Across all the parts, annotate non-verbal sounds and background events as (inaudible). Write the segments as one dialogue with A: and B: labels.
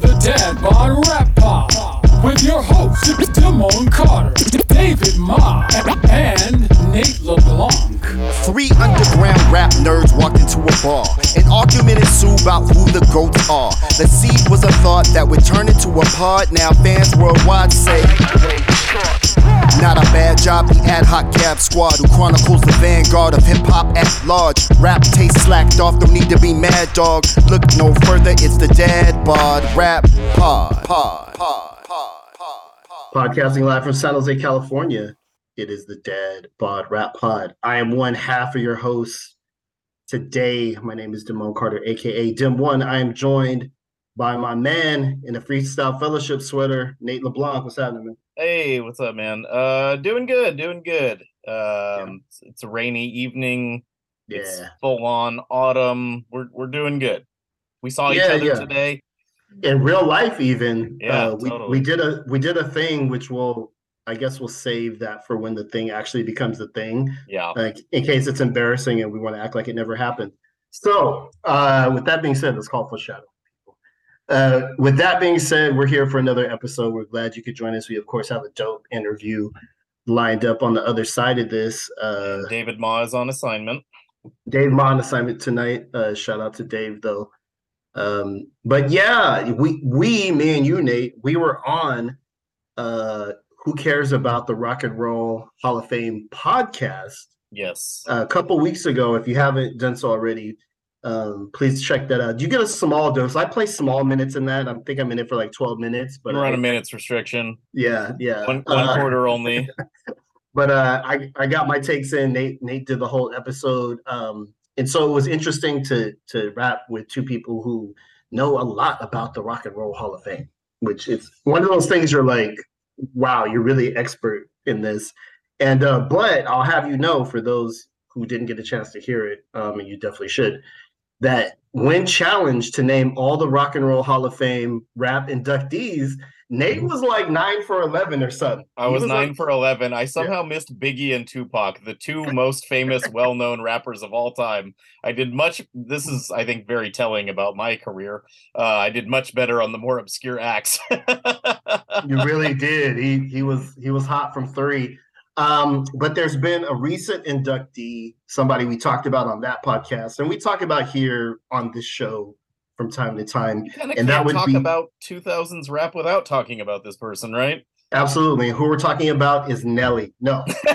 A: for the dead, Bod Rap with your hosts, Damone Carter, David Ma, and Nate LeBlanc.
B: Three underground rap nerds walked into a bar. An argument ensued about who the goats are. The seed was a thought that would turn into a pod. Now fans worldwide say. Not a bad job, the ad hoc cab squad who chronicles the vanguard of hip hop at large. Rap taste slacked off, don't need to be mad dog. Look no further, it's the dad bod rap pod. Pod. Pod. Pod. Pod.
C: Podcasting live from San Jose, California. It is the Dad Bod Rap Pod. I am one half of your hosts today. My name is Damone Carter, aka Dim One. I am joined by my man in the Freestyle Fellowship sweater, Nate LeBlanc. What's happening, man?
D: Hey, what's up, man? Uh, doing good, doing good. Um, it's, it's a rainy evening.
C: Yeah.
D: full on autumn. We're we're doing good. We saw each
C: Yeah,
D: other
C: yeah.
D: today.
C: In real life, even
D: Yeah,
C: uh, we,
D: totally.
C: we did a we did a thing which will I guess we'll save that for when the thing actually becomes the thing.
D: Yeah.
C: like in case it's embarrassing and we want to act like it never happened. So, uh, with that being said, let's call for shadow. Uh, with that being said, we're here for another episode. We're glad you could join us. We, of course, have a dope interview lined up on the other side of this. Uh,
D: David Ma is on assignment.
C: Dave Ma on assignment tonight. Uh, shout out to Dave though. Um, but yeah, we we me and you Nate, we were on uh, Who Cares About the Rock and Roll Hall of Fame podcast
D: Yes.
C: a couple weeks ago. If you haven't done so already, um, please check that out. Do you get a small dose. I play small minutes in that. I think I'm in it for like 12 minutes, but
D: We're on a minutes restriction.
C: yeah, yeah.
D: One one
C: Uh,
D: quarter only. (laughs)
C: but uh, I I got my takes in. Nate Nate did the whole episode, um, and so it was interesting to to rap with two people who know a lot about the Rock and Roll Hall of Fame, which is one of those things you're like, wow, you're really expert in this. And uh, but I'll have you know for those who didn't get a chance to hear it, um, and you definitely should, that when challenged to name all the Rock and Roll Hall of Fame rap inductees, Nate was like nine for eleven or something.
D: I
C: He
D: was nine
C: like-
D: for eleven. I somehow missed Biggie and Tupac, the two (laughs) most famous, well-known rappers of all time. I did much. This is, I think, very telling about my career. Uh, I did much better on the more obscure acts.
C: you really did. He he was he was hot from three. Um, but there's been a recent inductee, somebody we talked about on that podcast, and we talk about here on this show from time to time. And that would
D: talk
C: be-
D: about 2000s rap without talking about this person, right?
C: Absolutely. Who we're talking about is Nelly. No. (laughs)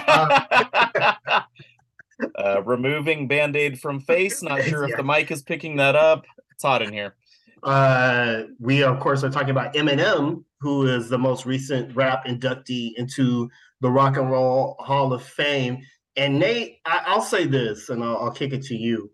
D: uh, removing band-aid from face. Not (laughs) sure if
C: Yeah.
D: the mic is picking that up. It's hot in here.
C: Uh, we of course are talking about Eminem, who is the most recent rap inductee into the Rock and Roll Hall of Fame. And Nate, I, I'll say this, and I'll, I'll kick it to you.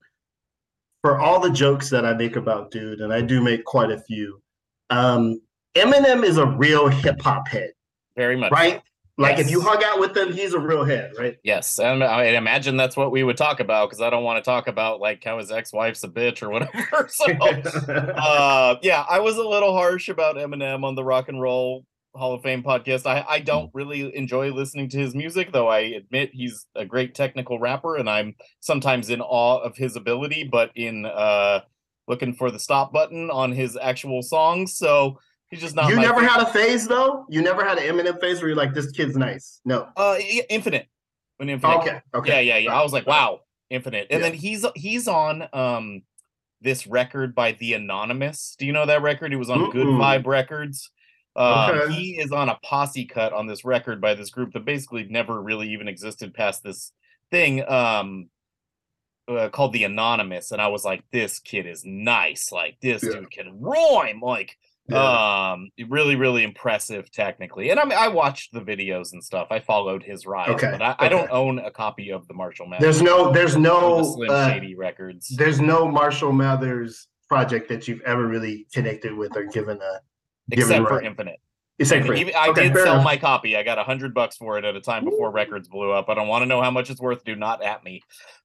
C: For all the jokes that I make about dude, and I do make quite a few, um, Eminem is a real hip hop head,
D: Very much.
C: right? Like if you
D: Yes.
C: hung out with him, he's a real head, right?
D: Yes, and I imagine that's what we would talk about because I don't want to talk about like how his ex-wife's a bitch or whatever. (laughs) so, (laughs) uh, yeah, I was a little harsh about Eminem on the Rock and Roll Hall of Fame podcast. I, I don't really enjoy listening to his music, though I admit he's a great technical rapper, and I'm sometimes in awe of his ability, but in uh, looking for the stop button on his actual songs. So he's just not.
C: you never
D: favorite.
C: had a phase though. You never had an Eminem phase where you're like, "This kid's nice." No.
D: uh Infinite. When Infinite
C: Okay. Okay.
D: Yeah, yeah, yeah. I was like, wow, Infinite. And
C: Yeah.
D: then he's he's on um this record by The Anonymous. Do you know that record? It was on Good. Vibe Records. Um,
C: Okay.
D: He is on a posse cut on this record by this group that basically never really even existed past this thing um uh, called The Anonymous. And I was like, this kid is nice. Like this
C: Yeah.
D: dude can rhyme. Like
C: Yeah.
D: um really really impressive technically and i mean i watched the videos and stuff i followed his rise
C: Okay,
D: but I, I don't own a copy of the marshall mathers
C: There's no, there's
D: the
C: no,
D: slim
C: uh,
D: shady records
C: there's no Marshall Mathers project that you've ever really connected with or given a.
D: except for infinite.
C: Except
D: I,
C: for
D: even- I
C: okay,
D: did sell
C: enough.
D: my copy. I got a hundred bucks for it at a time before records blew up. I don't want to know how much it's worth. Do not at me.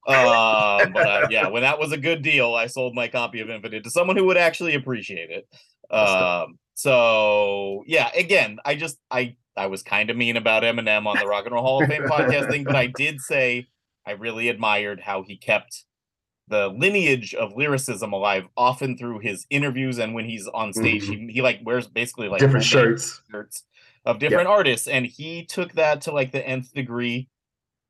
D: Um but uh, yeah when that was a good deal i sold my copy of infinite to someone who would actually appreciate it. Um so yeah again i just i i was kind of mean about eminem on the rock and roll hall of fame (laughs) podcast thing but i did say i really admired how he kept the lineage of lyricism alive often through his interviews and when he's on stage mm-hmm. he, he like wears basically like
C: Different shirts.
D: shirts of different artists and he took that to like the nth degree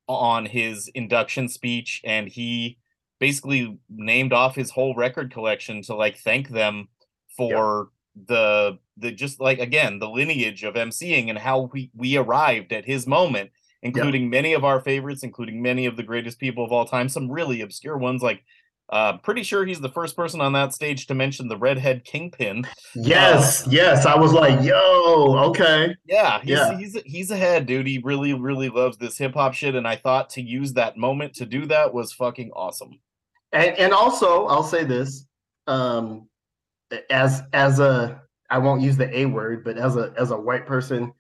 D: on his induction speech and he basically named off his whole record collection to like thank them for the the just like again the lineage of emceeing and how we we arrived at his moment including many of our favorites including many of the greatest people of all time some really obscure ones like uh pretty sure he's the first person on that stage to mention the redhead kingpin
C: Yes, yes. I was like, yo, okay.
D: yeah he's
C: Yeah.
D: he's he's ahead dude he really really loves this hip-hop shit and i thought to use that moment to do that was fucking awesome
C: And and also, I'll say this, um, as as a I won't use the A word, but as a as a white person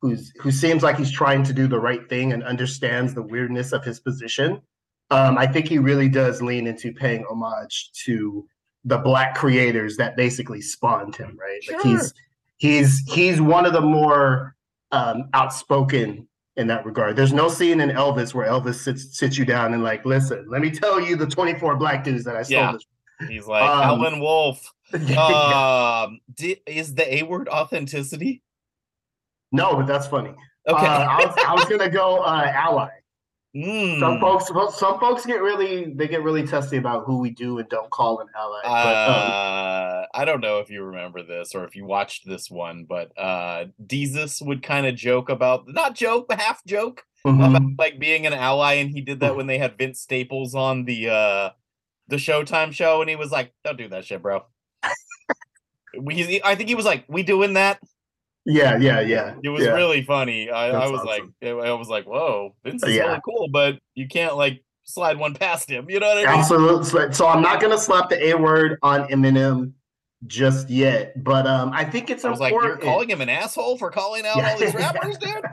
C: who's who seems like he's trying to do the right thing and understands the weirdness of his position, um, I think he really does lean into paying homage to the black creators that basically spawned him, right? Like he's he's he's one of the more um, outspoken in that regard. There's no scene in Elvis where Elvis sits sits you down and like, listen, let me tell you the 24 black dudes that I stole
D: Yeah.
C: this.
D: he's like
C: Um,
D: alan wolf (laughs)
C: Yeah.
D: um di- is the a word authenticity
C: no, but that's funny.
D: okay
C: Uh, I, was, I was gonna go uh, ally. Some
D: Mm.
C: folks, some folks get really, they get really testy about who we do and don't call an ally. But, um,
D: Uh, I don't know if you remember this or if you watched this one, but uh Desus would kind of joke about not joke, but half joke
C: mhm.
D: about like being an ally, and he did that when they had Vince Staples on the uh the Showtime show, and he was like, "Don't do that shit, bro." (laughs) we, I think he was like, "We doing that?"
C: Yeah, yeah, yeah.
D: It was
C: yeah.
D: really funny. I, I was like,
C: awesome.
D: I was like, "Whoa, Vince is
C: Yeah.
D: really cool," but you can't like slide one past him. You know what I mean?
C: Absolutely. So I'm not gonna slap the A word on Eminem just yet, but um, I think it's
D: I was like, "You're calling him an asshole for calling out
C: Yeah.
D: all these (laughs) rappers, dude."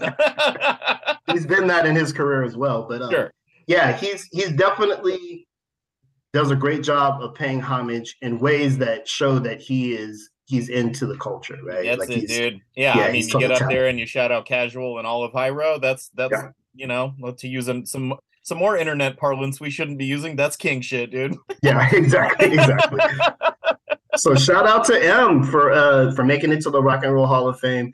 D: (laughs)
C: he's been that in his career as well. But um,
D: sure.
C: yeah, he's he's definitely does a great job of paying homage in ways that show that he is he's into the culture, right?
D: That's
C: like
D: it, dude. Yeah,
C: yeah,
D: I mean, you get up there and you shout out "casual" and all of Hiero. That's that's
C: Yeah.
D: you know, to use some some more internet parlance we shouldn't be using. That's king shit, dude. (laughs)
C: yeah, exactly, exactly. (laughs) so shout out to M for uh for making it to the Rock and Roll Hall of Fame.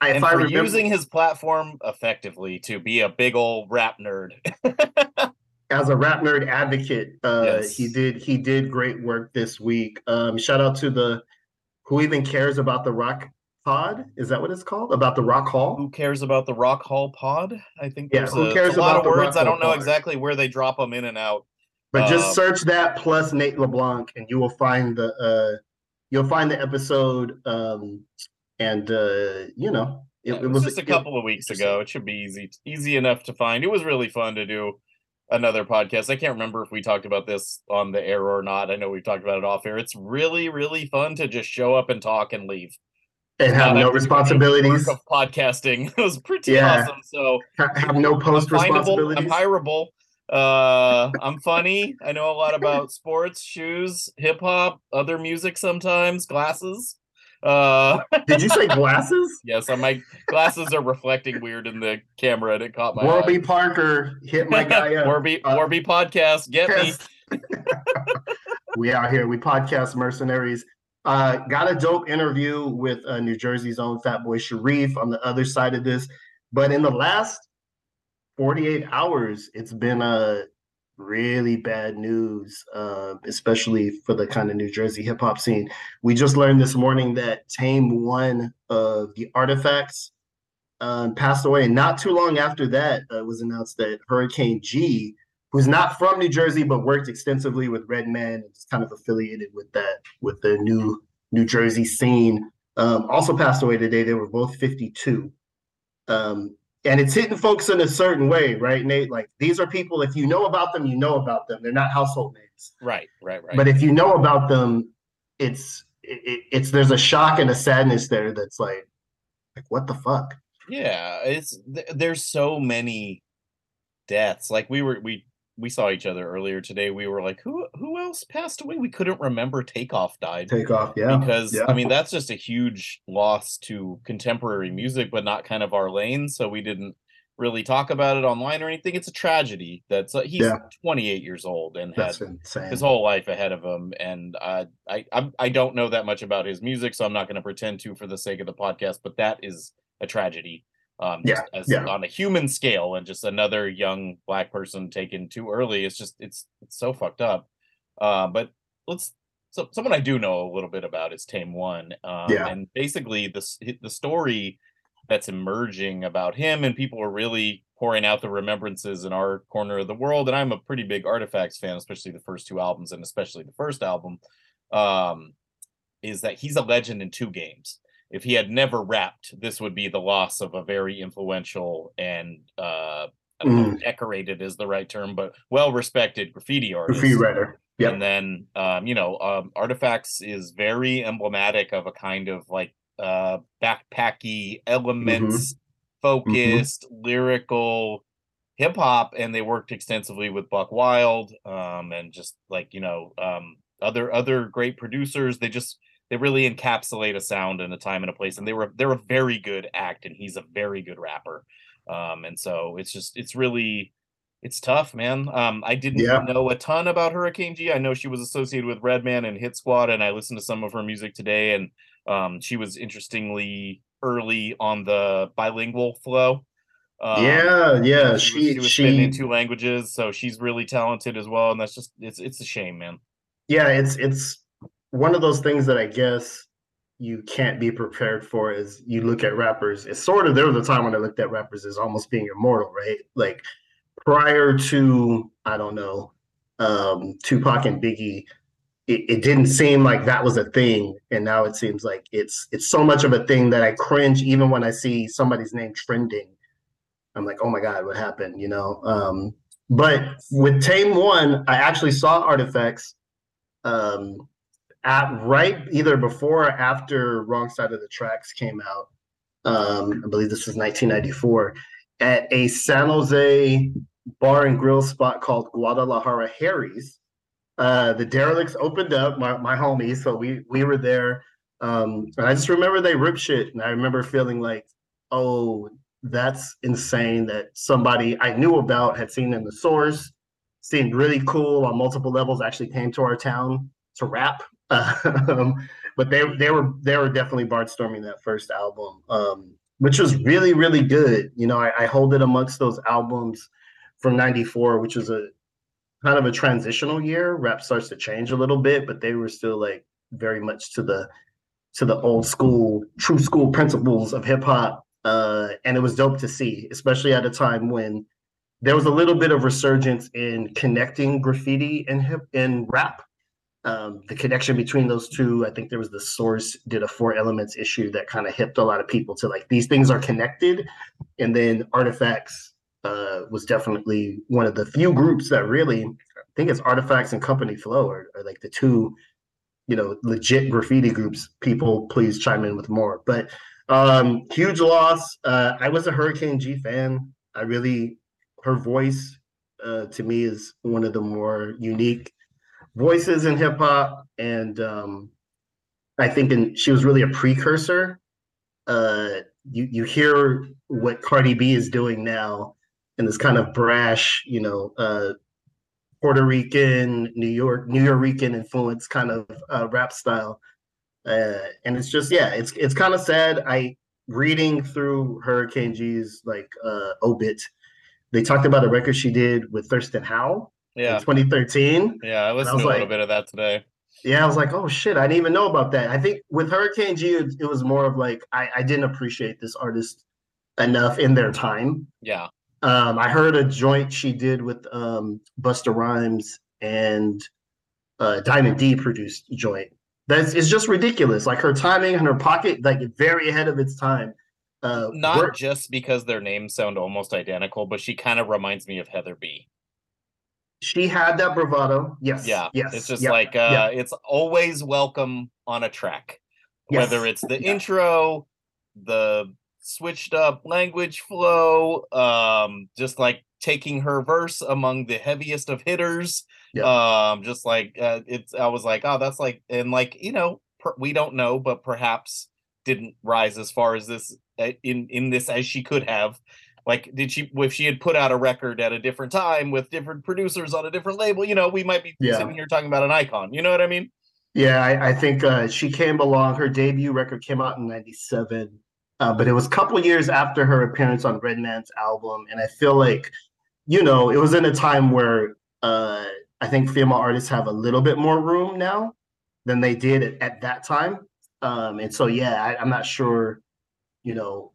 C: I,
D: and
C: if I
D: for
C: remember,
D: using his platform effectively to be a big old rap nerd. (laughs)
C: as a rap nerd advocate, uh,
D: Yes.
C: he did he did great work this week. Um, shout out to the who even cares about the Rock Pod? Is that what it's called? About the Rock Hall?
D: Who cares about the Rock Hall Pod? I think
C: Yeah, who
D: a,
C: cares
D: a lot
C: about
D: of words. I don't know
C: Pod?
D: exactly where they drop them in and out.
C: But just
D: Um,
C: search that plus Nate LeBlanc, and you will find the uh, you'll find the episode. Um, and uh, you know, it,
D: Yeah,
C: it
D: was just a
C: it-
D: couple of weeks ago. It should be easy, easy enough to find. It was really fun to do another podcast. I can't remember if we talked about this on the air or not. I know we've talked about it off air. It's really, really fun to just show up and talk and leave.
C: and have
D: Not
C: no
D: having to do the
C: responsibilities.
D: of podcasting. (laughs) It was pretty
C: Yeah.
D: awesome. So
C: Have no
D: I'm
C: post
D: findable. I'm hireable. Uh, I'm funny. I know a lot about sports, shoes, hip hop, other music sometimes, glasses. Uh,
C: Did you say (laughs) glasses?
D: yes, my glasses are reflecting weird in the camera, and it caught my eye.
C: Warby Parker hit my (laughs) guy up.
D: Warby
C: Uh,
D: Warby podcast. Get me. (laughs)
C: We out here. We podcast mercenaries. Uh, got a dope interview with uh, New Jersey's own Fatboy Sharif on the other side of this. But in the last 48 hours, it's been a really bad news, uh, especially for the kind of New Jersey hip hop scene. We just learned this morning that Tame, one of the artifacts, um, passed away. And not too long after that, uh, it was announced that Hurricane G, who's not from New Jersey but worked extensively with Redman and is kind of affiliated with that with the new New Jersey scene. Um, also passed away today. They were both 52. Um, and it's hitting folks in a certain way, right, Nate? Like these are people, if you know about them, you know about them. They're not household names.
D: Right, right, right.
C: But if you know about them, it's it, it- it's there's a shock and a sadness there that's like, like what the fuck?
D: yeah, it's th- there's so many deaths. Like we were we we saw each other earlier today. We were like, who who else passed away? We couldn't remember. Takeoff died.
C: Take off, yeah.
D: because
C: yeah.
D: I mean that's just a huge loss to contemporary music, but not kind of our lane. So we didn't really talk about it online or anything. It's a tragedy. That's uh, he's
C: Yeah.
D: 28 years old and
C: That's
D: had
C: insane.
D: his whole life ahead of him. And uh, I I'm, I don't know that much about his music, so I'm not going to pretend to for the sake of the podcast. But that is a tragedy. Um,
C: Yeah,
D: as
C: yeah.
D: on a human scale, and just another young black person taken too early. It's just it's it's so fucked up. Uh, but let's so someone I do know a little bit about is Tame One. Um,
C: Yeah.
D: and basically the the story that's emerging about him, and people are really pouring out the remembrances in our corner of the world. And I'm a pretty big Artifacts fan, especially the first two albums, and especially the first album. Um, is that he's a legend in two games. If he had never rapped, this would be the loss of a very influential and uh, don't know decorated is the right term, but well respected graffiti artist.
C: Graffiti writer. Yep.
D: And then, um, you know, um, Artifacts is very emblematic of a kind of like uh, backpacky elements, focused, lyrical hip hop, and they worked extensively with Buckwild um, and just like you know um, other other great producers. They just they really encapsulate a sound and a time and a place, and they were they're a very good act, and he's a very good rapper. Um, and so it's just it's really it's tough, man. Um, I didn't
C: Yeah.
D: know a ton about Hurricane G. I know she was associated with Redman and Hit Squad, and I listened to some of her music today, and um, she was interestingly early on the bilingual flow. Um,
C: yeah, yeah.
D: she, was,
C: She
D: she was
C: she
D: in two languages, so she's really talented as well, and that's just it's it's a shame, man.
C: yeah, it's it's one of those things that I guess you can't be prepared for is you look at rappers. It's sort of there was a time when I looked at rappers as almost being immortal, right? Like prior to I don't know, um, Tupac and Biggie, it, it didn't seem like that was a thing, and now it seems like it's it's so much of a thing that I cringe even when I see somebody's name trending. I'm like, oh my god, what happened? You know. Um, but with Tame One, I actually saw Artifacts um, at right either before or after Wrong Side of the Tracks came out. Um, I believe this was 1994 at a San Jose bar and grill spot called Guadalajara Harry's. Uh, the derelicts opened up, my, my homies, so we we were there. Um, and I just remember they ripped shit, and I remember feeling like, oh, that's insane that somebody I knew about had seen in the source, seemed really cool on multiple levels, actually came to our town to rap. Um, but they they were they were definitely barnstorming that first album, um, which was really really good. You know, I, I hold it amongst those albums from '94, which was a kind of a transitional year. Rap starts to change a little bit, but they were still like very much to the to the old school, true school principles of hip hop. Uh, and it was dope to see, especially at a time when there was a little bit of resurgence in connecting graffiti and hip and rap. Um, the connection between those two, I think there was the source did a four elements issue that kind of hipped a lot of people to like these things are connected, and then artifacts uh, was definitely one of the few groups that really, I think it's artifacts and company flow are, are like the two, you know, legit graffiti groups. People please chime in with more, but um, huge loss. Uh, I was a Hurricane G fan. I really, her voice uh, to me is one of the more unique voices in hip hop, and um, I think in, she was really a precursor. Uh, you you hear what Cardi B is doing now, and this kind of brash, you know, uh, Puerto Rican, New York, Nuyorican influence kind of uh, rap style, uh, and it's just yeah, it's it's kind of sad. I reading through Hurricane G's like uh, obit, they talked about a record she did with Thurston Howe
D: Yeah,
C: in 2013.
D: yeah. I listened
C: was
D: to a little bit of that today.
C: Yeah, I was like, oh shit, I didn't even know about that. I think with Hurricane G, it, it was more of like I, I didn't appreciate this artist enough in their time.
D: Yeah,
C: Um, I heard a joint she did with um, Busta Rhymes and uh, Diamond D produced joint. That's it's just ridiculous. Like her timing and her pocket, like very ahead of its time. Uh,
D: not just because their names sound almost identical, but she kind of reminds me of Heather B.
C: she had that bravado. Yes.
D: Yeah,
C: Yes.
D: it's just
C: yep,
D: like uh,
C: yep.
D: it's always welcome on a track,
C: Yes.
D: whether it's the
C: Yeah.
D: intro, the switched up language flow, um, just like taking her verse among the heaviest of hitters. Um, just like uh, it's, I was like, oh, that's like, and like you know, per, we don't know, but perhaps didn't rise as far as this uh, in in this as she could have. Like did she if she had put out a record at a different time with different producers on a different label you know we might be
C: Yeah.
D: sitting here talking about an icon you know what i mean
C: Yeah, I, I think uh, she came along. Her debut record came out in '97, uh, but it was a couple years after her appearance on Redman's album, and I feel like, you know, it was in a time where uh, I think female artists have a little bit more room now than they did at, at that time. Um, and so, yeah, I, I'm not sure, you know,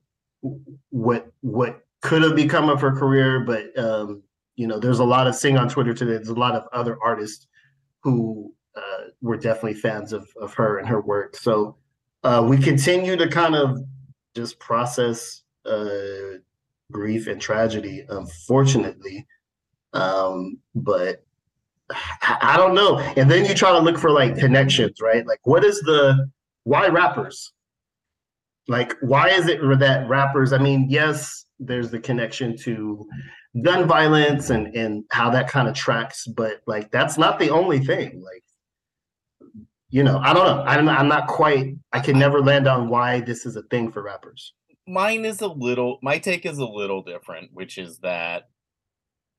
C: what what could have become of her career, but um, you know, there's a lot of seeing on Twitter today. There's a lot of other artists who uh, were definitely fans of of her and her work. So uh, we continue to kind of just process uh, grief and tragedy, unfortunately. Um, but I, I don't know. And then you try to look for like connections, right? Like, what is the why rappers? Like, why is it that rappers? I mean, yes, there's the connection to gun violence and and how that kind of tracks, but like that's not the only thing. Like, you know, I don't know. I'm I'm not quite. I can never land on why this is a thing for rappers.
D: mine is a little my take is a little different which is that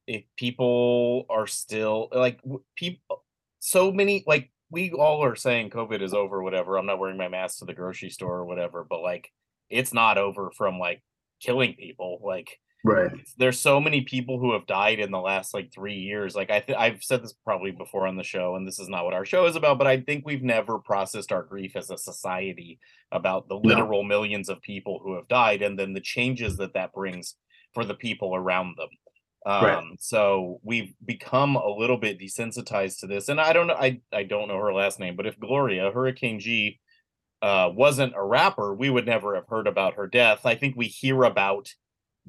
D: if people are still like people so many like we all are saying covid is over whatever i'm not wearing my mask to the grocery store or whatever but like it's not over from like killing people like
C: Right.
D: there's so many people who have died in the last like three years. Like I, th- I've said this probably before on the show, and this is not what our show is about. But I think we've never processed our grief as a society about the literal millions of people who have died, and then the changes that that brings for the people around them. Um,
C: Right.
D: So we've become a little bit desensitized to this, and I don't know. I I don't know her last name, but if Gloria Hurricane G uh, wasn't a rapper, we would never have heard about her death. I think we hear about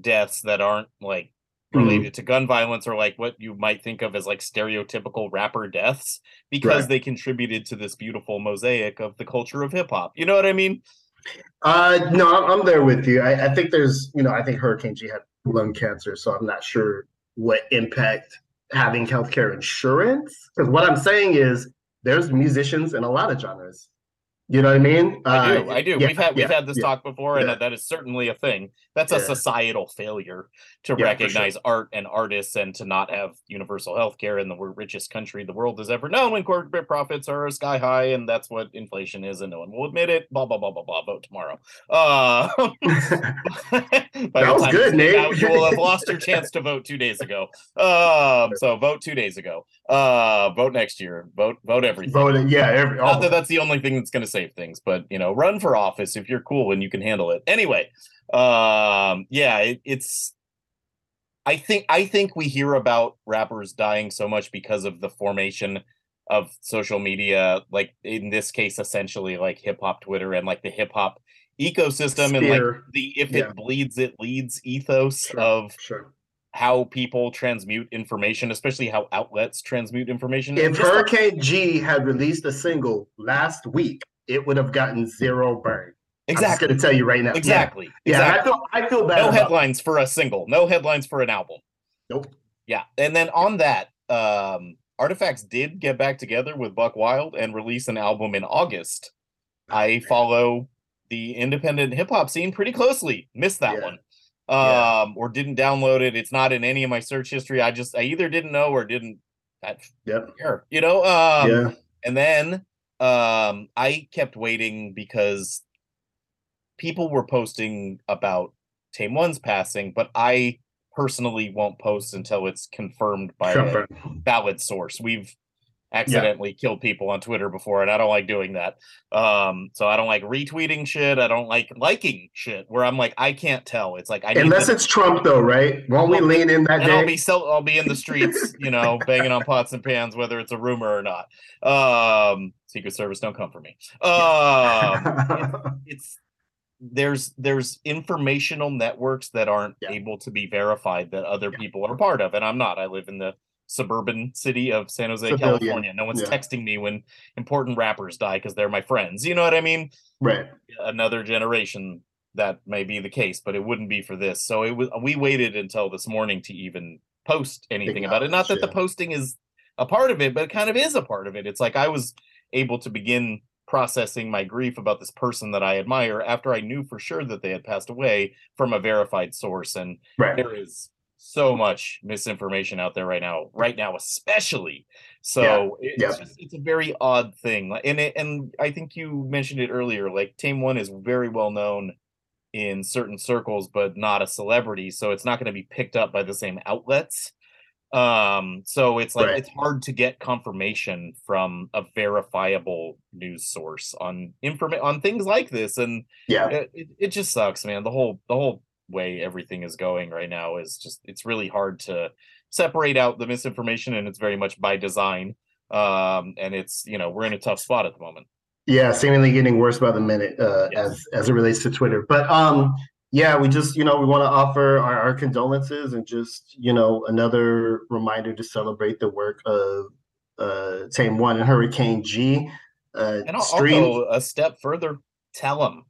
D: deaths that aren't like
C: Mhm.
D: related to gun violence or like what you might think of as like stereotypical rapper deaths because
C: Right.
D: they contributed to this beautiful mosaic of the culture of hip hop. You know what I mean?
C: Uh, no, I'm, I'm there with you. I, I think there's, you know, I think Hurricane G had lung cancer, so I'm not sure what impact having healthcare insurance. Because what I'm saying is, there's musicians in a lot of genres. You know what I mean?
D: I do.
C: Uh,
D: I do.
C: yeah,
D: we've had we've
C: yeah,
D: had this
C: yeah.
D: talk before, and that is certainly a thing. That's a societal failure to
C: for sure.
D: recognize art and artists, and to not have universal health care in the richest country the world has ever known. When corporate profits are sky high, and that's what inflation is, and no one will admit it. Blah blah blah blah blah. Vote tomorrow. Uh, (laughs) (laughs) that
C: was good, Nate.
D: you will have lost your chance to vote two days ago. Um, so vote two days ago. Uh, vote next year. Vote vote everything.
C: Voted, yeah. Every,
D: Not that that's the only thing that's going to save things, but you know, run for office if you're cool and you can handle it. Anyway, um, yeah, it, it's. I think I think we hear about rappers dying so much because of the formation of social media, like in this case, essentially like hip hop Twitter and like the hip hop ecosystem and like the if
C: Yeah.
D: it bleeds, it leads ethos
C: Sure.
D: of
C: sure.
D: how people transmute information, especially how outlets transmute information.
C: If Hurricane G had released a single last week, it would have gotten zero burn. Exactly. I'm just
D: exactly,
C: gonna tell you right now.
D: Exactly,
C: Yeah,
D: exactly.
C: I feel I feel bad.
D: no headlines for a single no headlines for an album
C: Nope.
D: yeah and then on that um artifacts did get back together with Buckwild and release an album in august i follow the independent hip-hop scene pretty closely missed that
C: Yeah.
D: one
C: Yeah.
D: um or didn't download it it's not in any of my search history i just i either didn't know or didn't I
C: Yep.
D: care you know um
C: yeah.
D: and then um I kept waiting because people were posting about Tame One's passing, but I personally won't post until it's confirmed by a valid source. We've accidentally killed people on Twitter before, and I don't like doing that. Um, so I don't like retweeting shit. I don't like liking shit where I'm like, I can't tell. It's like I need
C: Unless
D: the-
C: it's Trump, though, right? Won't we lean in that
D: and I'll
C: day?
D: be sell- I'll be in the streets, (laughs) you know, banging on pots and pans, whether it's a rumor or not. Um, Secret Service, don't come for me. Um, (laughs) it's there's there's informational networks that aren't
C: Yeah.
D: able to be verified that other
C: Yeah.
D: people are part of, and I'm not. I live in the suburban city of San Jose,
C: Civilian,
D: California. No one's
C: yeah.
D: texting me when important rappers die because they're my friends. You know what I mean?
C: right.
D: another generation that may be the case, but it wouldn't be for this. So it was we waited until this morning to even post anything about it. Not that the posting is a part of it, but it kind of is a part of it. It's like I was able to begin processing my grief about this person that I admire after I knew for sure that they had passed away from a verified source. And
C: Right.
D: there is so much misinformation out there right now, right now, especially. So
C: Yeah,
D: it's
C: yeah.
D: just it's a very odd thing. And it, and I think you mentioned it earlier, like Tame One is very well known in certain circles, but not a celebrity. So it's not going to be picked up by the same outlets. Um, so it's like
C: Right.
D: it's hard to get confirmation from a verifiable news source on informa- on things like this. And
C: Yeah.
D: it, it, it just sucks, man. The whole the whole way everything is going right now is just it's really hard to separate out the misinformation and it's very much by design. Um, and it's you know, we're in a tough spot at the moment.
C: Yeah, seemingly getting worse by the minute uh,
D: Yes.
C: as as it relates to Twitter. But um, yeah, we just you know we want to offer our, our condolences and just you know another reminder to celebrate the work of uh, Tame One and Hurricane G. Uh,
D: And al-
C: stream,
D: also a step further, tell them.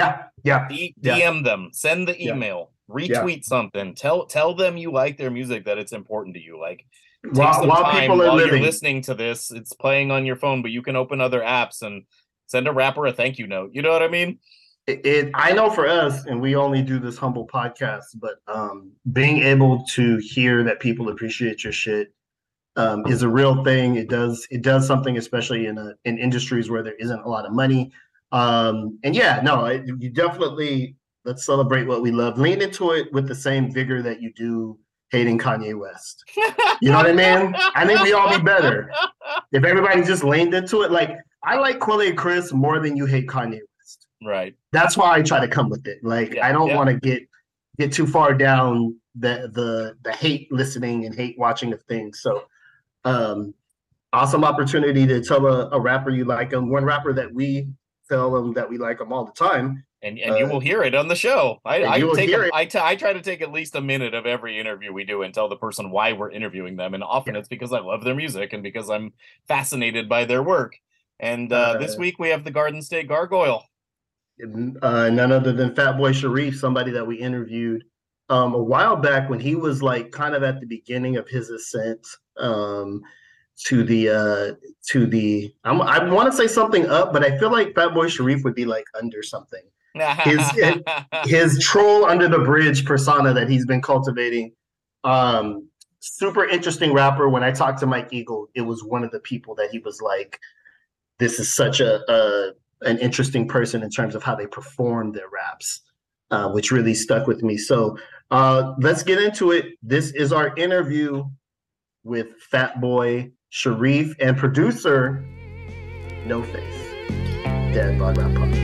C: Yeah, yeah,
D: D-
C: Yeah.
D: DM them, send the
C: Yeah.
D: email, retweet something, tell tell them you like their music, that it's important to you. Like
C: while, while people are
D: while
C: living.
D: you're listening to this. It's playing on your phone, but you can open other apps and send a rapper a thank you note. You know what I mean?
C: it, it i know for us and we only do this humble podcast but um being able to hear that people appreciate your shit um is a real thing it does it does something especially in a in industries where there isn't a lot of money um and yeah no you definitely let's celebrate what we love lean into it with the same vigor that you do hating kanye west you know what i mean i think we all be better if everybody just leaned into it like i like Quelle chris more than you hate kanye west
D: Right.
C: that's why I try to come with it. Like
D: Yeah,
C: I don't
D: yeah.
C: want to get get too far down the the the hate listening and hate watching of things. So um awesome opportunity to tell a, a rapper you like them. One rapper that we tell them that we like them all the time.
D: And and you
C: Uh,
D: will hear it on the show. I I
C: you
D: take
C: hear
D: a,
C: it.
D: I, t- I try to take at least a minute of every interview we do and tell the person why we're interviewing them, and often it's because I love their music and because I'm fascinated by their work. And uh, this
C: Uh,
D: week we have the Garden State Gargoyle.
C: Uh, none other than Fatboy Sharif, somebody that we interviewed um, a while back when he was like kind of at the beginning of his ascent um, to the uh, to the. I'm, I want to say something up, but I feel like Fatboy Sharif would be like under something. His- (laughs) his troll under the bridge persona that he's been cultivating. Um, super interesting rapper. When I talked to Mike Eagle, it was one of the people that he was like, "This is such a, a an interesting person in terms of how they perform their raps," uh, which really stuck with me. So uh, let's get into it. This is our interview with Fatboy Sharif and producer No Face, Dad Bod Rap Pod.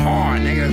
E: hard, nigga.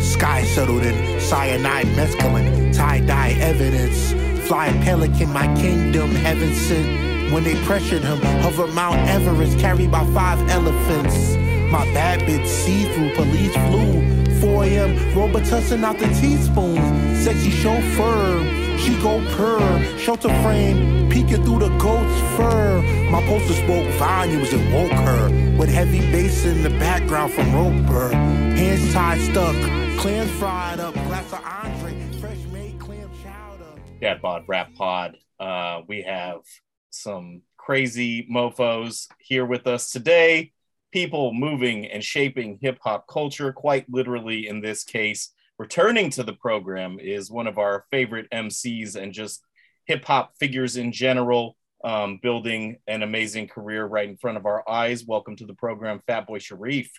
E: Sky settled in cyanide mescaline, tie-dye evidence. Fly pelican, my kingdom, heaven sent. When they pressured him, hover Mount Everest, carried by five elephants. My bad bitch see-through, police flew. 4 a.m. Robitussin out the teaspoon. Sexy chauffeur. She go purr, shelter frame, peeking through the goat's fur. My poster spoke volumes and woke her. With heavy bass in the background from Roper. Hands tied stuck, clams fried up, glass of Andre, fresh made clam chowder.
D: Dad Bod Rap Pod. Uh, we have some crazy mofos here with us today. People moving and shaping hip hop culture, quite literally in this case. Returning to the program is one of our favorite MCs and just hip hop figures in general, um, building an amazing career right in front of our eyes. Welcome to the program, Fatboy Sharif.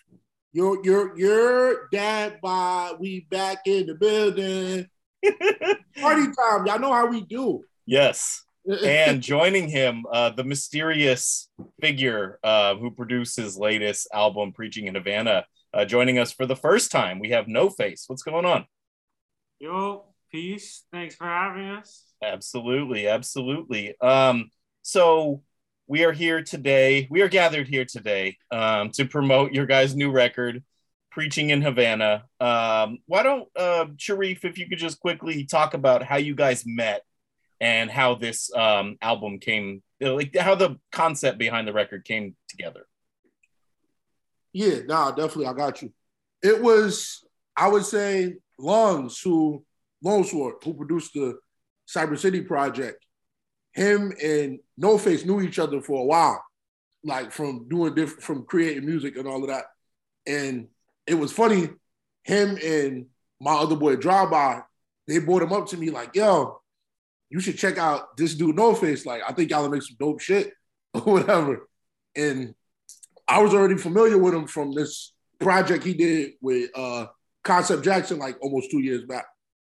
F: Your your your dad by we back in the building. (laughs) Party time. Y'all know how we do.
D: yes. And (laughs) joining him, uh, the mysterious figure uh, who produced his latest album, Preaching in Havana, uh, joining us for the first time. We have No Face. What's going on?
G: Yo, peace. Thanks for having us.
D: Absolutely, absolutely. Um, so we are here today. We are gathered here today um, to promote your guys' new record, Preaching in Havana. Um, why don't uh, Sharif, if you could just quickly talk about how you guys met and how this um, album came, like how the concept behind the record came together.
F: Yeah, nah, definitely. I got you. It was, I would say, Lungs who Longsword, who produced the Cyber City project. him and No Face knew each other for a while, like from doing different, from creating music and all of that. And it was funny, him and my other boy Drive By, they brought him up to me like, yo, you should check out this dude No Face. Like, I think y'all make some dope shit (laughs) or whatever. And I was already familiar with him from this project he did with uh Concept Jackson like almost two years back.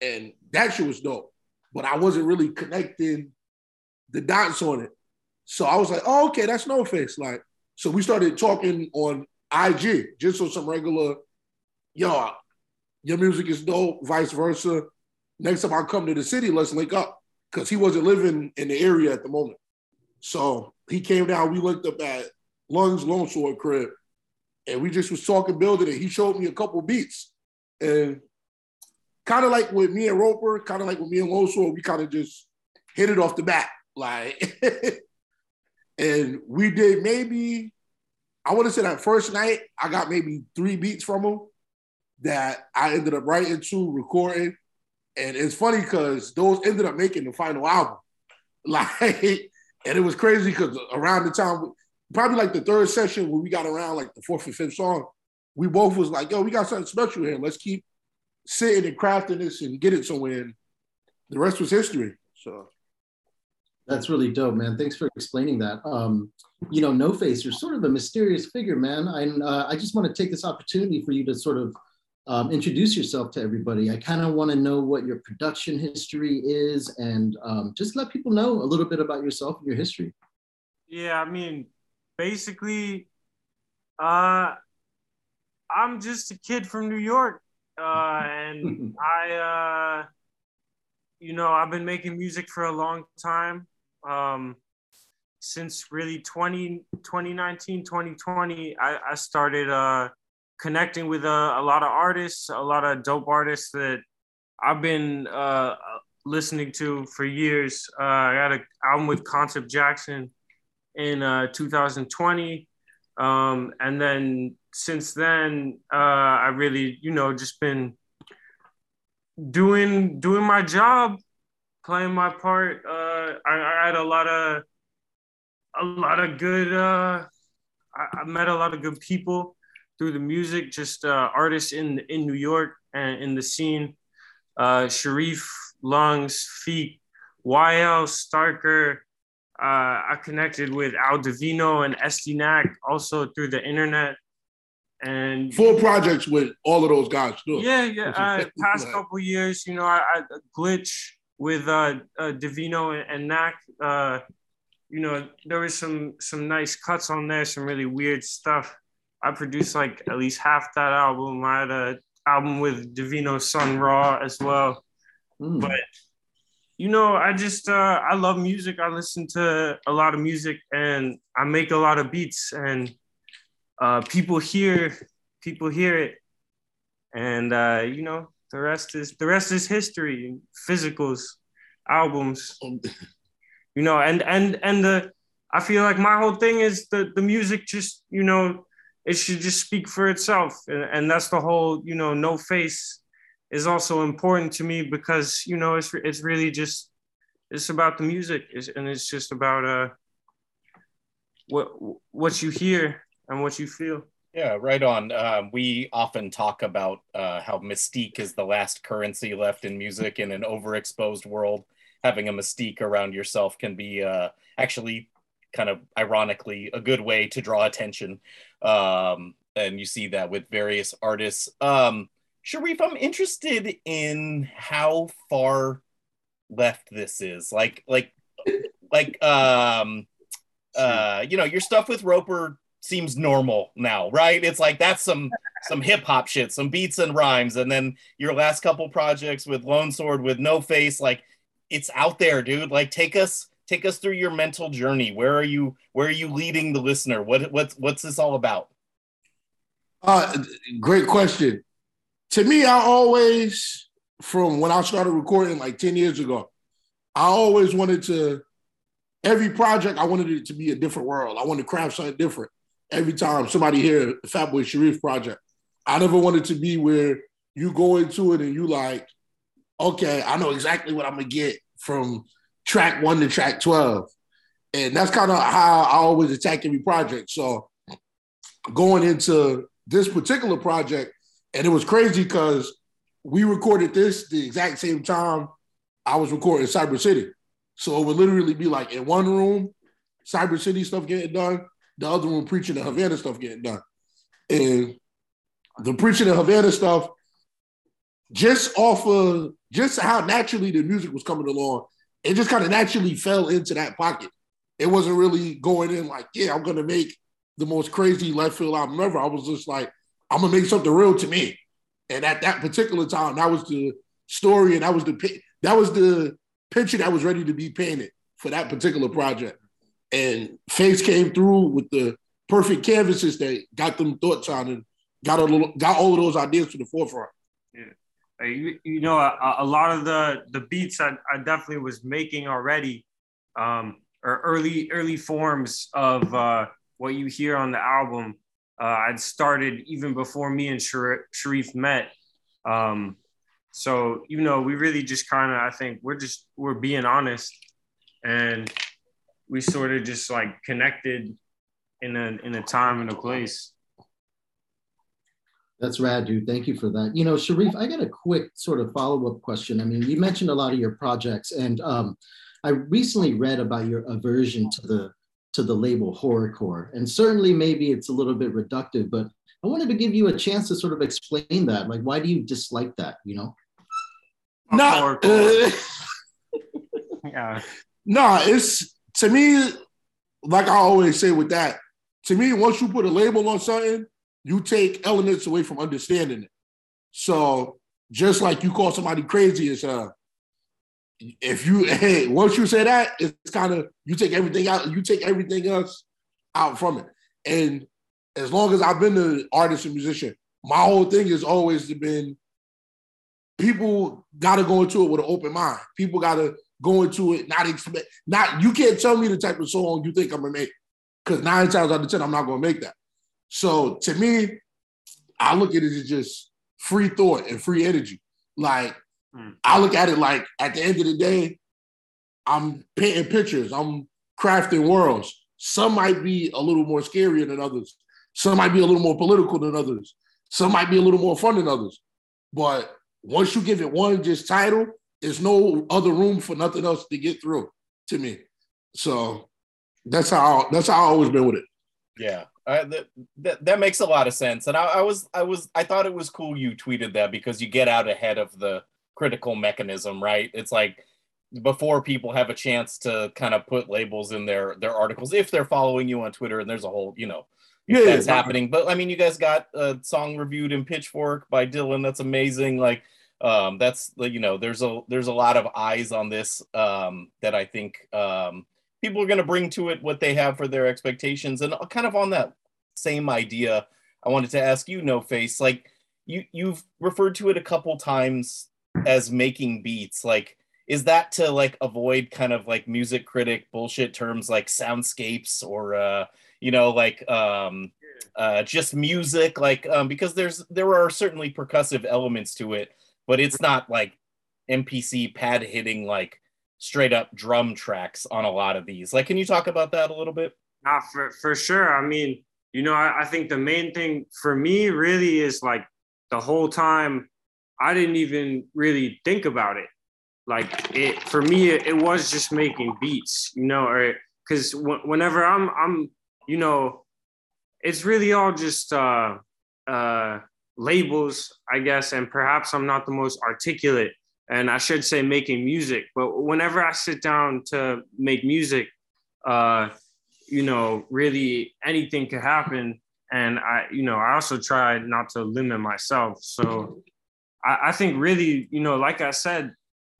F: And that shit was dope. But I wasn't really connecting the dots on it. So I was like, oh, okay, that's no face. Like, so we started talking on IG, just on some regular, yo, your music is dope, vice versa. Next time I come to the city, let's link up. Cause he wasn't living in the area at the moment. So he came down, we looked up at Lungs Lone Sword crib. And we just was talking, building it. He showed me a couple beats. And kind of like with me and Roper, kind of like with me and Lone Sword, we kind of just hit it off the bat. Like, (laughs) and we did maybe, I want to say that first night, I got maybe three beats from him that I ended up writing to, recording. And it's funny because those ended up making the final album. (laughs) Like, and it was crazy because around the time, probably like the third session when we got around like the fourth and fifth song, we both was like, yo, we got something special here. Let's keep sitting and crafting this and get it somewhere. And the rest was history. So
H: that's really dope, man. Thanks for explaining that. Um, you know, No Face, you're sort of a mysterious figure, man. And uh, I just want to take this opportunity for you to sort of um, introduce yourself to everybody. I kind of want to know what your production history is and um, just let people know a little bit about yourself and your history.
G: Yeah, I mean, basically, uh, I'm just a kid from New York. Uh, (laughs) and I, uh, you know, I've been making music for a long time um, since really 20, 2019, 2020, I, I started uh, connecting with a, a, lot of artists, a lot of dope artists that I've been uh, listening to for years. Uh, I got an album with Concept Jackson in uh, 2020. Um, and then since then, uh, I really, you know, just been doing doing my job playing my part. Uh, I, I, had a lot of a lot of good. Uh, I, I, met a lot of good people through the music, just uh, artists in in New York and in the scene. Uh, Sharif, Lungs, Feet, YL, Starker. Uh, I connected with Al Divino and Estee Nack also through the internet. And
F: full projects with all of those guys
G: too. Yeah, yeah. Uh, past couple years, you know, I, I glitch with uh, uh Divino and, and Nack, uh, you know, there was some some nice cuts on there, some really weird stuff. I produced like at least half that album. I had a album with Divino Sun Raw as well. Mm. But you know, I just uh, I love music. I listen to a lot of music and I make a lot of beats and uh, people hear people hear it and uh, you know the rest is the rest is history, physicals, albums. You know, and and and the I feel like my whole thing is the the music just you know it should just speak for itself, and, and that's the whole you know no face is also important to me because you know it's it's really just it's about the music and it's just about uh what what you hear and what you feel.
D: Yeah, right on. Um, we often talk about uh, how mystique is the last currency left in music in an overexposed world. Having a mystique around yourself can be uh, actually kind of ironically a good way to draw attention. Um, and you see that with various artists. Um, Sharif, I'm interested in how far left this is. Like, like, like, um, uh, you know, your stuff with Roper seems normal now, right? It's like that's some some hip hop shit, some beats and rhymes, and then your last couple projects with Lone Sword with No Face, like it's out there, dude. Like take us take us through your mental journey. Where are you? Where are you leading the listener? What what's what's this all about?
F: Uh, great question. To me, I always, from when I started recording like ten years ago, I always wanted to. Every project, I wanted it to be a different world. I wanted to craft something different every time somebody hear the Fatboy Sharif project. I never wanted to be where you go into it and you like, okay, I know exactly what I'm gonna get from track one to track 12. And that's kind of how I always attack every project. So going into this particular project, and it was crazy because we recorded this the exact same time I was recording Cyber City. So it would literally be like in one room, Cyber City stuff getting done, the other room preaching the Havana stuff getting done. And the preaching the Havana stuff, just off of just how naturally the music was coming along, it just kind of naturally fell into that pocket. It wasn't really going in like, yeah, I'm gonna make the most crazy left field album ever. I was just like, I'm gonna make something real to me. And at that particular time, that was the story, and that was the that was the picture that was ready to be painted for that particular project. And Face came through with the perfect canvases that got them thoughts on and got a little, got all of those ideas to the forefront.
G: Yeah, you, you know, a, a, lot of the the beats I, I definitely was making already, um, or early early forms of uh, what you hear on the album. Uh, I'd started even before me and Sharif met. Um, so, you know, we really just kind of, I think we're just, we're being honest and we sort of just like connected in a, in a time and a place.
H: That's rad, dude. Thank you for that. You know, Sharif, I got a quick sort of follow up question. I mean, you mentioned a lot of your projects, and um, I recently read about your aversion to the to the label horrorcore, and certainly maybe it's a little bit reductive, but I wanted to give you a chance to sort of explain that. Like, why do you dislike that? You know?
F: No, uh, (laughs) yeah. No, it's to me, like I always say with that, to me, once you put a label on something, you take elements away from understanding it. So just like you call somebody crazy as if you (laughs) hey, once you say that, it's kind of you take everything out, you take everything else out from it. And as long as I've been an artist and musician, my whole thing has always been people got to go into it with an open mind. People got to go into it not expect not. You can't tell me the type of song you think I'm gonna make because nine times out of ten I'm not gonna make that. So to me, I look at it as just free thought and free energy. Like mm. I look at it like at the end of the day, I'm painting pictures. I'm crafting worlds. Some might be a little more scarier than others. Some might be a little more political than others. Some might be a little more fun than others. But once you give it one just title, there's no other room for nothing else to get through to me. So that's how that's how I always been with it.
D: Yeah, uh, that, that that makes a lot of sense. And I, I was I was I thought it was cool you tweeted that because you get out ahead of the critical mechanism, right? It's like before people have a chance to kind of put labels in their their articles if they're following you on Twitter and there's a whole you know yeah, that's yeah. happening. But I mean, you guys got a song reviewed in Pitchfork by Dylan. That's amazing. Like um, that's you know there's a there's a lot of eyes on this um, that I think um, people are going to bring to it what they have for their expectations and uh, kind of on that same idea. I wanted to ask you, No Face, like you you've referred to it a couple times as making beats, like is that to like avoid kind of like music critic bullshit terms like soundscapes or uh you know like um uh just music like um because there's there are certainly percussive elements to it but it's not like MPC pad hitting like straight up drum tracks on a lot of these. Like, can you talk about that a little bit?
G: Nah, for, for sure. I mean, you know, I, I think the main thing for me really is like the whole time I didn't even really think about it. Like it for me, it, it was just making beats, you know, or because w- whenever I'm, I'm, you know, it's really all just uh, uh, labels, I guess, and perhaps I'm not the most articulate, and I should say making music. But whenever I sit down to make music, uh, you know, really anything could happen. And I, you know, I also try not to limit myself. So I, I think really, you know, like I said,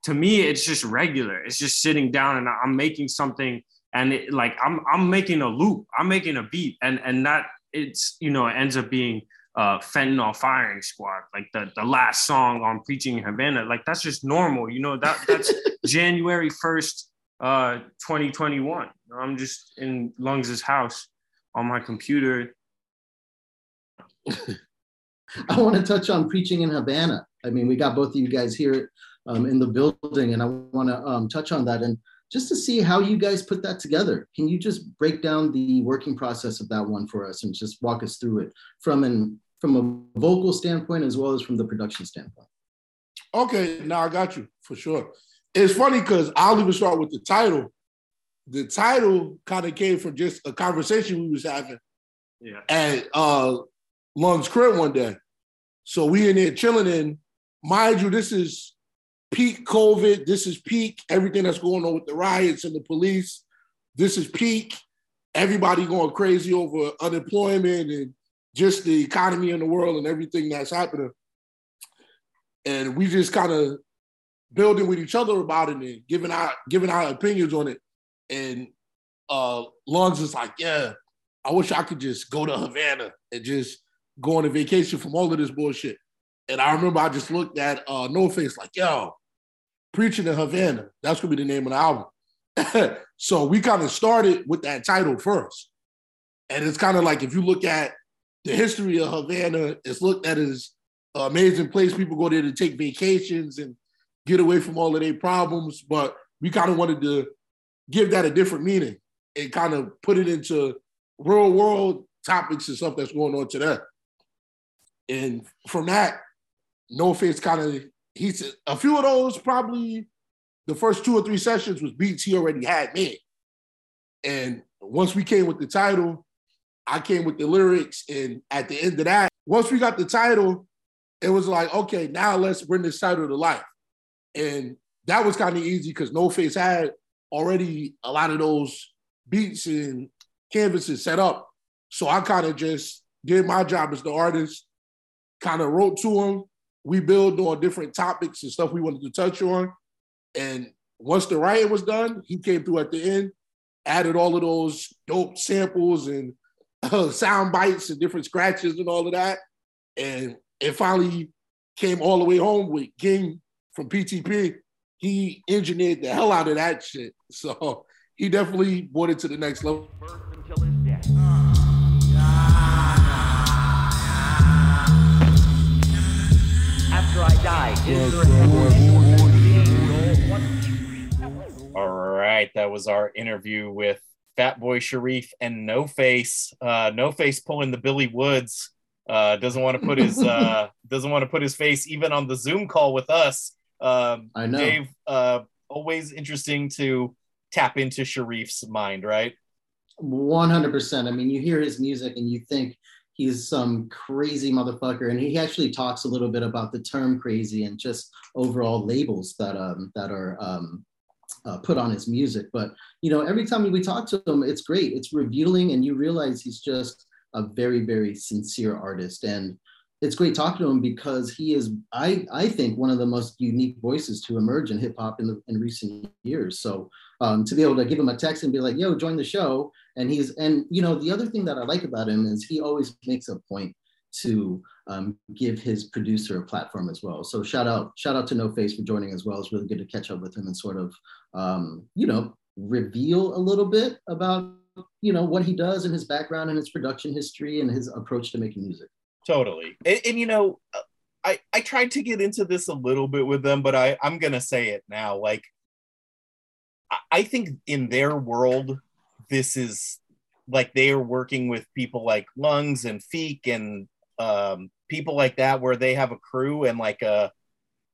G: to me, it's just regular. It's just sitting down and I'm making something and it, like I'm I'm making a loop. I'm making a beat and and that it's you know it ends up being uh, fentanyl firing squad, like the, the last song on preaching in Havana, like that's just normal, you know, that that's (laughs) January 1st, uh, 2021. I'm just in Lungs' house on my computer. (laughs)
H: I want to touch on preaching in Havana. I mean, we got both of you guys here um, in the building, and I want to um, touch on that. And just to see how you guys put that together. Can you just break down the working process of that one for us and just walk us through it from an from a vocal standpoint as well as from the production standpoint?
F: Okay, now I got you for sure. It's funny because I'll even start with the title. The title kind of came from just a conversation we was having
G: Yeah.
F: at uh Lungs' crib one day. So we in there chilling in. Mind you, this is peak COVID. This is peak everything that's going on with the riots and the police. This is peak everybody going crazy over unemployment and just the economy in the world and everything that's happening. And we just kind of building with each other about it and giving our giving our opinions on it. And uh Lungs is like, yeah, I wish I could just go to Havana and just go on a vacation from all of this bullshit. And I remember I just looked at uh No Face like, yo, preaching in Havana. That's gonna be the name of the album. (laughs) so we kind of started with that title first. And it's kind of like if you look at the history of Havana, it's looked at as an amazing place. People go there to take vacations and get away from all of their problems. But we kind of wanted to give that a different meaning and kind of put it into real world topics and stuff that's going on today. And from that, No Face kind of he said a few of those probably the first two or three sessions was beats he already had made. And once we came with the title, I came with the lyrics. And at the end of that, once we got the title, it was like, okay, now let's bring this title to life. And that was kind of easy because No Face had already a lot of those beats and canvases set up. So I kind of just did my job as the artist, kind of wrote to him. We build on different topics and stuff we wanted to touch on. And once the riot was done, he came through at the end, added all of those dope samples and (laughs) uh, sound bites and different scratches and all of that. And it finally came all the way home with King from PTP. He engineered the hell out of that shit. So he definitely brought it to the next level.
I: I die,
D: All right, that was our interview with Fatboy Sharif and No Face. Uh, no Face pulling the Billy Woods. Uh, doesn't want to put his (laughs) uh, doesn't want to put his face even on the Zoom call with us. Um,
H: I know.
D: Dave, uh, always interesting to tap into Sharif's mind, right?
H: 100%. I mean, you hear his music and you think he's some crazy motherfucker. And he actually talks a little bit about the term crazy and just overall labels that um, that are um, uh, put on his music. But you know, every time we talk to him, it's great. It's revealing, and you realize he's just a very, very sincere artist. And it's great talking to him because he is, I, I think, one of the most unique voices to emerge in hip hop in, the, in recent years. So um, to be able to give him a text and be like, "Yo, join the show," and he's, and you know, the other thing that I like about him is he always makes a point to um, give his producer a platform as well. So shout out, shout out to No Face for joining as well. It's really good to catch up with him and sort of, um, you know, reveal a little bit about you know what he does and his background and his production history and his approach to making music.
D: Totally. And, and you know, uh, I I tried to get into this a little bit with them, but I I'm gonna say it now. Like, I, I think in their world, this is like they are working with people like Lungs and Feek and um, people like that, where they have a crew and like a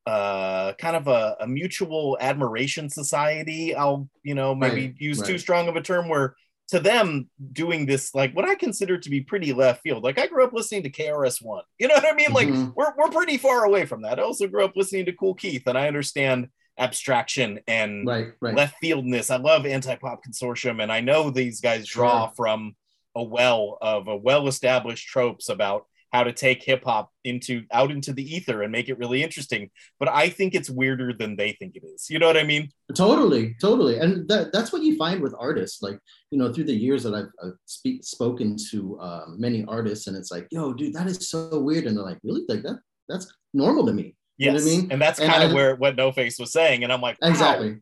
D: uh kind of a, a mutual admiration society i'll you know maybe
H: Right,
D: use too strong of a term where to them doing this like what i consider to be pretty left field like i grew up listening to KRS-One you know what i mean like
H: Mhm.
D: we're, we're pretty far away from that i also grew up listening to Kool Keith and i understand abstraction and
H: Right, right.
D: left fieldness i love anti-pop consortium and i know these guys draw
H: Sure.
D: from a well of a well-established tropes about how to take hip hop into out into the ether and make it really interesting. But I think it's weirder than they think it is. You know what I mean?
H: Totally, totally, and that, that's what you find with artists. Like you know, through the years that I've, I've speak, spoken to uh, many artists, and it's like, yo, dude, that is so weird, and they're like, really, like that? That's normal to me. You know what I mean?
D: And that's kind of where what No Face was saying. And I'm like, wow.
H: Exactly.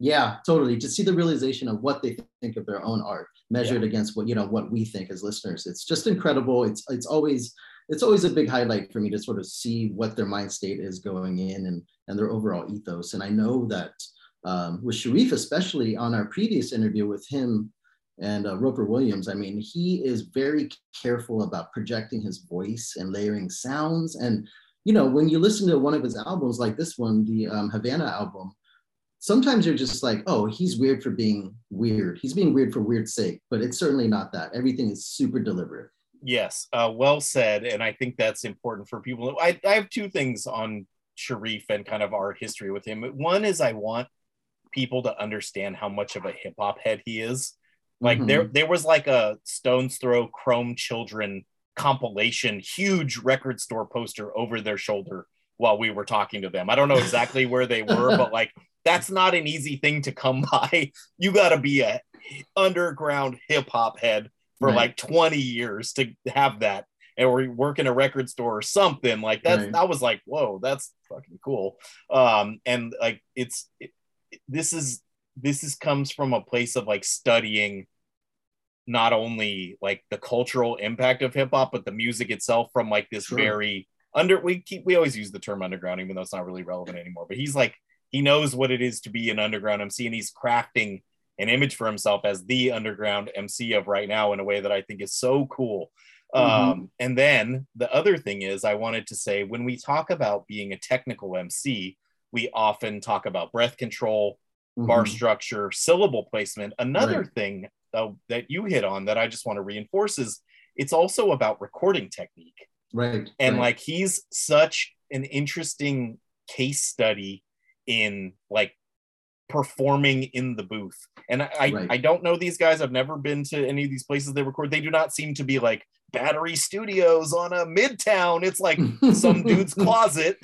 H: Yeah, totally. To see the realization of what they think of their own art measured against what you know what we think as listeners, it's just incredible. It's it's always it's always a big highlight for me to sort of see what their mind state is going in and and their overall ethos. And I know that um, with Sharif, especially on our previous interview with him and uh, Roper Williams. I mean, he is very careful about projecting his voice and layering sounds. And, you know, when you listen to one of his albums like this one, the um, Havana album, sometimes you're just like, oh, he's weird for being weird. He's being weird for weird's sake, but it's certainly not that. Everything is super deliberate.
D: Yes, uh, well said. And I think that's important for people. I, I have two things on Sharif and kind of our history with him. One is I want people to understand how much of a hip hop head he is. Like mm-hmm. there, there was like a Stones Throw Chrome Children compilation, huge record store poster over their shoulder while we were talking to them. I don't know exactly where they were, (laughs) but like that's not an easy thing to come (laughs) by. You got to be a underground hip hop head for right. like 20 years to have that and we work in a record store or something like that. Right. I was like, whoa, that's fucking cool. Um, and like it's it, this is this is comes from a place of like studying not only like the cultural impact of hip hop, but the music itself from like this sure. very under we keep we always use the term underground, even though it's not really relevant anymore. But he's like he knows what it is to be an underground MC and he's crafting an image for himself as the underground MC of right now in a way that I think is so cool. Mm-hmm. Um, and then the other thing is, I wanted to say when we talk about being a technical MC, we often talk about breath control, mm-hmm. bar structure, syllable placement. Another right. thing uh, that you hit on that I just want to reinforce is it's also about recording technique.
H: Right.
D: And
H: right.
D: like he's such an interesting case study in like performing in the booth. And I, right. I, I don't know these guys. I've never been to any of these places they record. They do not seem to be like battery studios on a midtown. It's like (laughs) some dude's closet,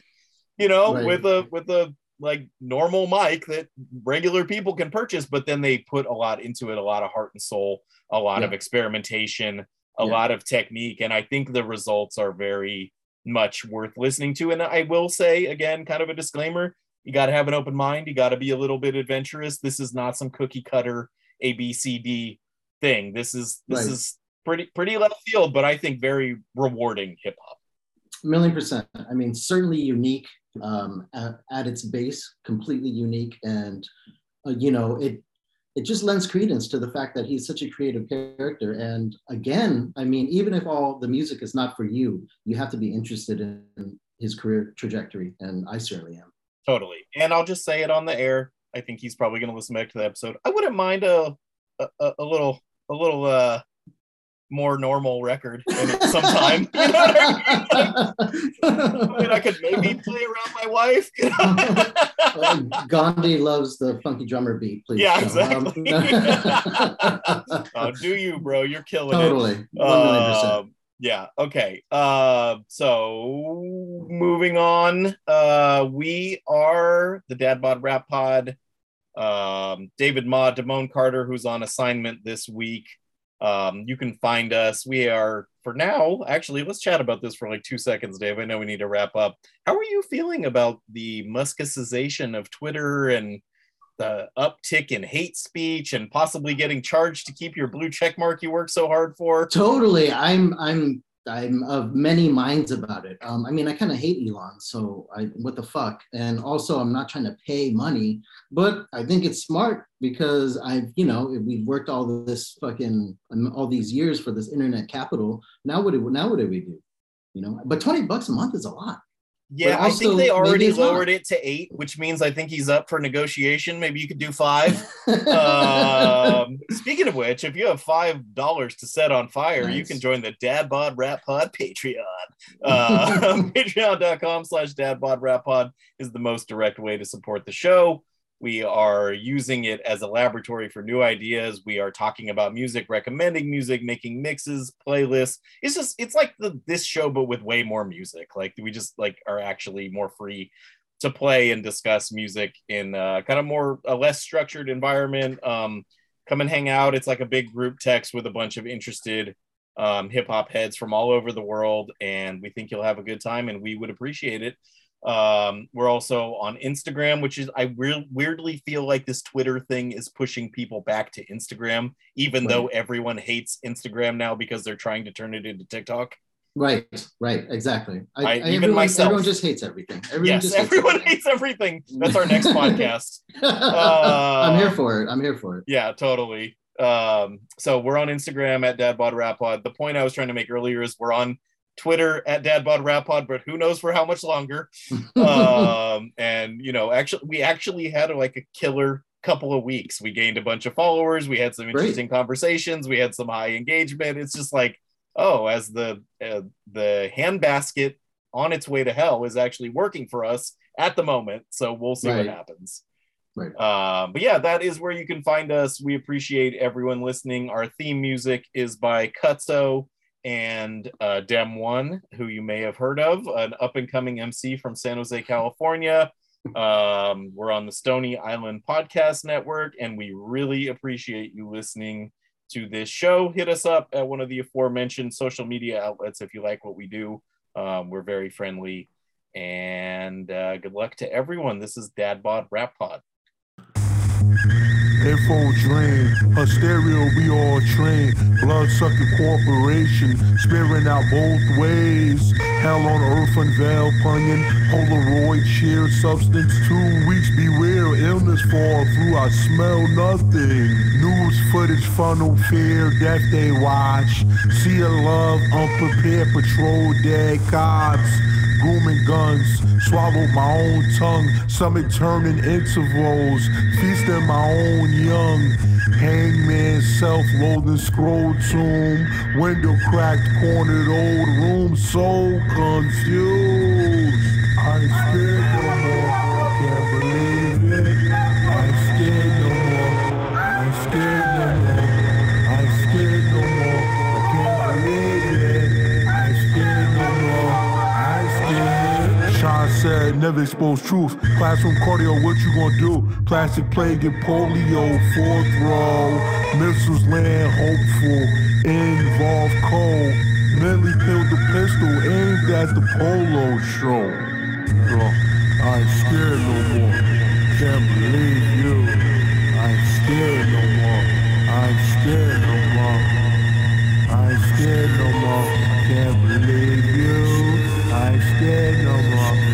D: you know, right. with a with a like normal mic that regular people can purchase, but then they put a lot into it, a lot of heart and soul, a lot yeah. of experimentation, a yeah. lot of technique. And I think the results are very much worth listening to. And I will say again, kind of a disclaimer, you got to have an open mind. You got to be a little bit adventurous. This is not some cookie cutter A B C D thing. This is this right. is pretty pretty left field, but I think very rewarding hip hop.
H: Million percent. I mean, certainly unique um, at, at, its base, completely unique, and uh, you know it. It just lends credence to the fact that he's such a creative character. And again, I mean, even if all the music is not for you, you have to be interested in his career trajectory, and I certainly am.
D: Totally. And I'll just say it on the air. I think he's probably going to listen back to the episode. I wouldn't mind a, a, a little a little uh more normal record in it sometime. you know I, mean? I mean? I could maybe play around my wife.
H: Gandhi loves the funky drummer beat. Please.
D: Yeah, exactly. Um, (laughs) oh, do you, bro? You're killing
H: totally.
D: it. Totally. Yeah. Okay. Uh, so moving on, uh, we are the Dad Bod Rap Pod. Um, David Ma, Damone Carter, who's on assignment this week. Um, you can find us. We are for now. Actually, let's chat about this for like two seconds, Dave. I know we need to wrap up. How are you feeling about the Muskicization of Twitter and the uptick in hate speech and possibly getting charged to keep your blue check mark you work so hard for?
H: Totally. I'm I'm I'm of many minds about it. Um, I mean, I kind of hate Elon, so I what the fuck? And also, I'm not trying to pay money, but I think it's smart because I've, you know, we've worked all this fucking um, all these years for this internet capital. Now what? Do, now what do we do? You know, but twenty bucks a month is a lot.
D: Yeah, also, I think they already lowered not. it to eight, which means I think he's up for negotiation. Maybe you could do five. (laughs) um, speaking of which, if you have five dollars to set on fire, nice. you can join the Dad Bod Rap Pod Patreon. Uh, (laughs) (laughs) Patreon.com slash Dad Bod Rap Pod is the most direct way to support the show. We are using it as a laboratory for new ideas. We are talking about music, recommending music, making mixes, playlists. It's just it's like the this show but with way more music. Like we just like are actually more free to play and discuss music in uh, kind of more a less structured environment. Um, come and hang out. It's like a big group text with a bunch of interested um, hip hop heads from all over the world, and we think you'll have a good time, and we would appreciate it um, we're also on Instagram, which is I re- weirdly feel like this Twitter thing is pushing people back to Instagram, even right. though everyone hates Instagram now because they're trying to turn it into TikTok.
H: Right, right, exactly. I,
D: I-
H: I,
D: even
H: everyone,
D: myself.
H: everyone just hates everything. Everyone
D: yes,
H: just hates
D: everyone
H: everything.
D: hates everything. That's our next (laughs) podcast.
H: I'm here
D: Uh,
H: for it. I'm here for it.
D: Yeah, totally. Um, so we're on Instagram at DadBodRapPod. The point I was trying to make earlier is we're on Twitter at DadBodRapPod, but who knows for how much longer. (laughs) um, and you know, actually, we actually had like a killer couple of weeks. We gained a bunch of followers. We had some
H: Great.
D: interesting conversations. We had some high engagement. It's just like, oh, as the uh, the handbasket on its way to hell is actually working for us at the moment. So we'll see
H: Right.
D: what happens.
H: Right.
D: Um, but yeah, that is where you can find us. We appreciate everyone listening. Our theme music is by Cutso and uh, Dem One, who you may have heard of, an up and coming MC from San Jose, California. Um, we're on the Stony Island Podcast Network, and we really appreciate you listening to this show. Hit us up at one of the aforementioned social media outlets if you like what we do. Um, we're very friendly. And uh, good luck to everyone. This is Dad Bod Rap Pod.
E: Info drain, her stereo we all train. Blood sucking corporation, spearing out both ways. Hell on earth unveil, punion. Polaroid sheer substance. Two weeks beware, illness fall through. I smell nothing. News footage, funnel fear, death they watch. See a love, unprepared patrol, dead cops. Grooming guns, Swallowed my own tongue, stomach turning intervals, feasting my own young. Hangman, self-loathing scroll tomb, window cracked, cornered old room, so confused. I ain't never expose truth. Classroom cardio, what you gonna do? Plastic plague and polio, fourth row. Missiles land hopeful, involve cold. Mentally killed the pistol aimed at the polo show. I ain't scared no more. Can't believe you. I ain't scared no more. I ain't scared no more. I ain't scared no more. Can't believe you. I ain't scared no more.